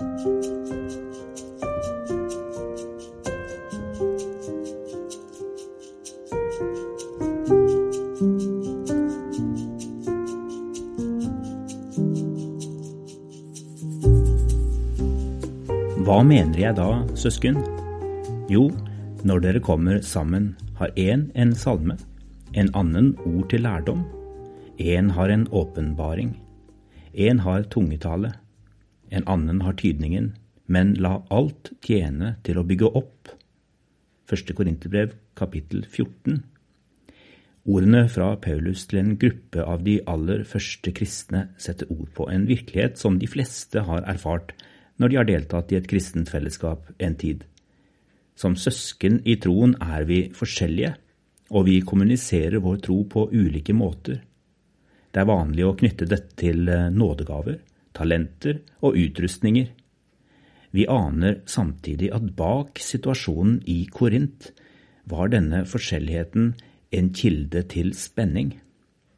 Hva mener jeg da, søsken? Jo, når dere kommer sammen, har én en salme, en annen ord til lærdom, én har en åpenbaring, én har tungetale, en annen har tydningen, men la alt tjene til å bygge opp. 1. Korinterbrev, kapittel 14. Ordene fra Paulus til en gruppe av de aller første kristne setter ord på en virkelighet som de fleste har erfart når de har deltatt i et kristent fellesskap en tid. Som søsken i troen er vi forskjellige, og vi kommuniserer vår tro på ulike måter. Det er vanlig å knytte dette til eh, nådegaver, talenter og utrustninger. Vi aner samtidig at bak situasjonen i Korint var denne forskjelligheten en kilde til spenning.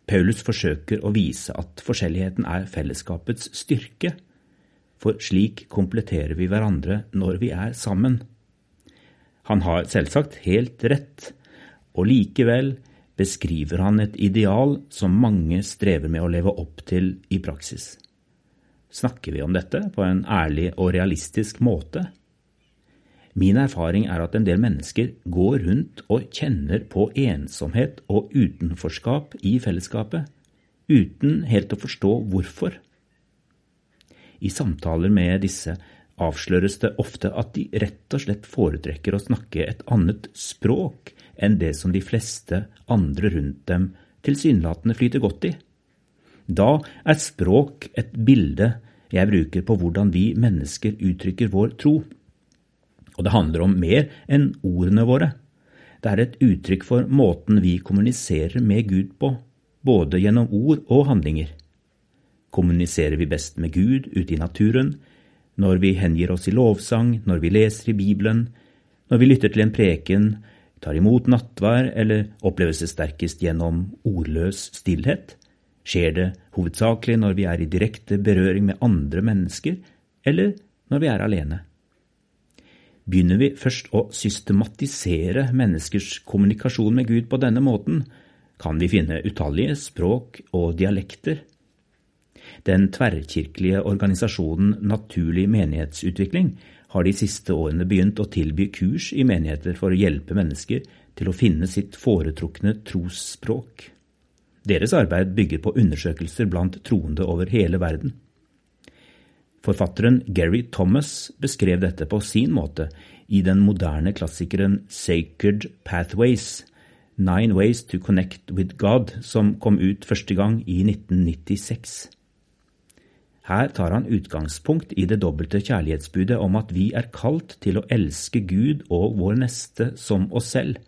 Paulus forsøker å vise at forskjelligheten er fellesskapets styrke, for slik kompletterer vi hverandre når vi er sammen. Han har selvsagt helt rett, og likevel beskriver han et ideal som mange strever med å leve opp til i praksis. Snakker vi om dette på en ærlig og realistisk måte? Min erfaring er at en del mennesker går rundt og kjenner på ensomhet og utenforskap i fellesskapet, uten helt å forstå hvorfor. I samtaler med disse avsløres det ofte at de rett og slett foretrekker å snakke et annet språk enn det som de fleste andre rundt dem tilsynelatende flyter godt i. Da er språk et bilde jeg bruker på hvordan vi mennesker uttrykker vår tro. Og det handler om mer enn ordene våre. Det er et uttrykk for måten vi kommuniserer med Gud på, både gjennom ord og handlinger kommuniserer vi best med Gud ute i naturen, når vi hengir oss i lovsang, når vi leser i Bibelen, når vi lytter til en preken, tar imot nattvær eller oppleves det sterkest gjennom ordløs stillhet? Skjer det hovedsakelig når vi er i direkte berøring med andre mennesker, eller når vi er alene? Begynner vi først å systematisere menneskers kommunikasjon med Gud på denne måten, kan vi finne utallige språk og dialekter den tverrkirkelige organisasjonen Naturlig menighetsutvikling har de siste årene begynt å tilby kurs i menigheter for å hjelpe mennesker til å finne sitt foretrukne trosspråk. Deres arbeid bygger på undersøkelser blant troende over hele verden. Forfatteren Gary Thomas beskrev dette på sin måte i den moderne klassikeren Sacred Pathways, Nine Ways to Connect with God, som kom ut første gang i 1996. Her tar han utgangspunkt i det dobbelte kjærlighetsbudet om at vi er kalt til å elske Gud og vår neste som oss selv.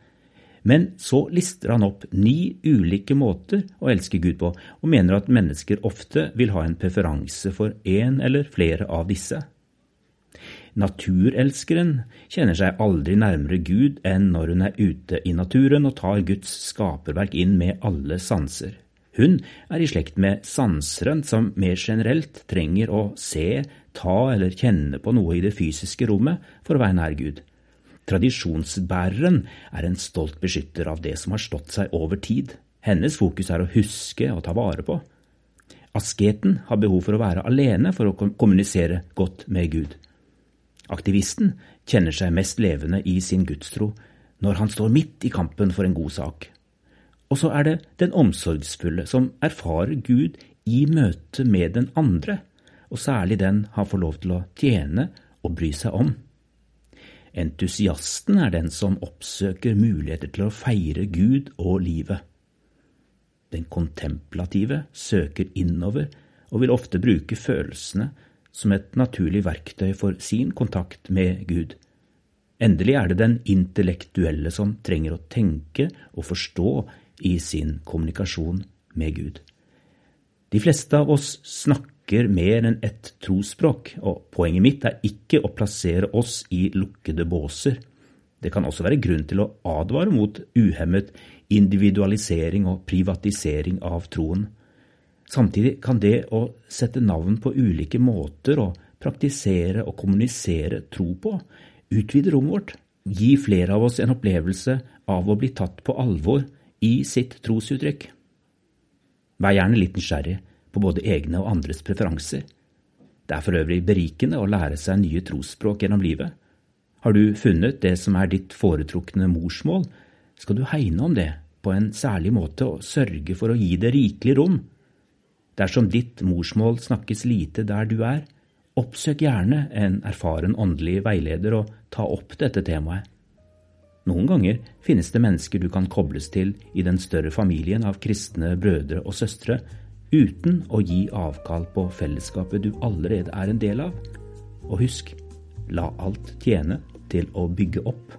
Men så lister han opp ni ulike måter å elske Gud på, og mener at mennesker ofte vil ha en preferanse for én eller flere av disse. Naturelskeren kjenner seg aldri nærmere Gud enn når hun er ute i naturen og tar Guds skaperverk inn med alle sanser. Hun er i slekt med sanseren, som mer generelt trenger å se, ta eller kjenne på noe i det fysiske rommet for å være nær Gud. Tradisjonsbæreren er en stolt beskytter av det som har stått seg over tid. Hennes fokus er å huske og ta vare på. Asketen har behov for å være alene for å kommunisere godt med Gud. Aktivisten kjenner seg mest levende i sin gudstro når han står midt i kampen for en god sak. Og så er det den omsorgsfulle som erfarer Gud i møte med den andre, og særlig den han får lov til å tjene og bry seg om. Entusiasten er den som oppsøker muligheter til å feire Gud og livet. Den kontemplative søker innover og vil ofte bruke følelsene som et naturlig verktøy for sin kontakt med Gud. Endelig er det den intellektuelle som trenger å tenke og forstå i sin kommunikasjon med Gud. De fleste av oss snakker mer enn ett trosspråk, og poenget mitt er ikke å plassere oss i lukkede båser. Det kan også være grunn til å advare mot uhemmet individualisering og privatisering av troen. Samtidig kan det å sette navn på ulike måter å praktisere og kommunisere tro på, utvide rommet vårt, gi flere av oss en opplevelse av å bli tatt på alvor i sitt trosuttrykk. Vær gjerne litt nysgjerrig på både egne og andres preferanser. Det er for øvrig berikende å lære seg nye trosspråk gjennom livet. Har du funnet det som er ditt foretrukne morsmål, skal du hegne om det på en særlig måte og sørge for å gi det rikelig rom. Dersom ditt morsmål snakkes lite der du er, oppsøk gjerne en erfaren åndelig veileder og ta opp dette temaet. Noen ganger finnes det mennesker du kan kobles til i den større familien av kristne brødre og søstre, uten å gi avkall på fellesskapet du allerede er en del av. Og husk, la alt tjene til å bygge opp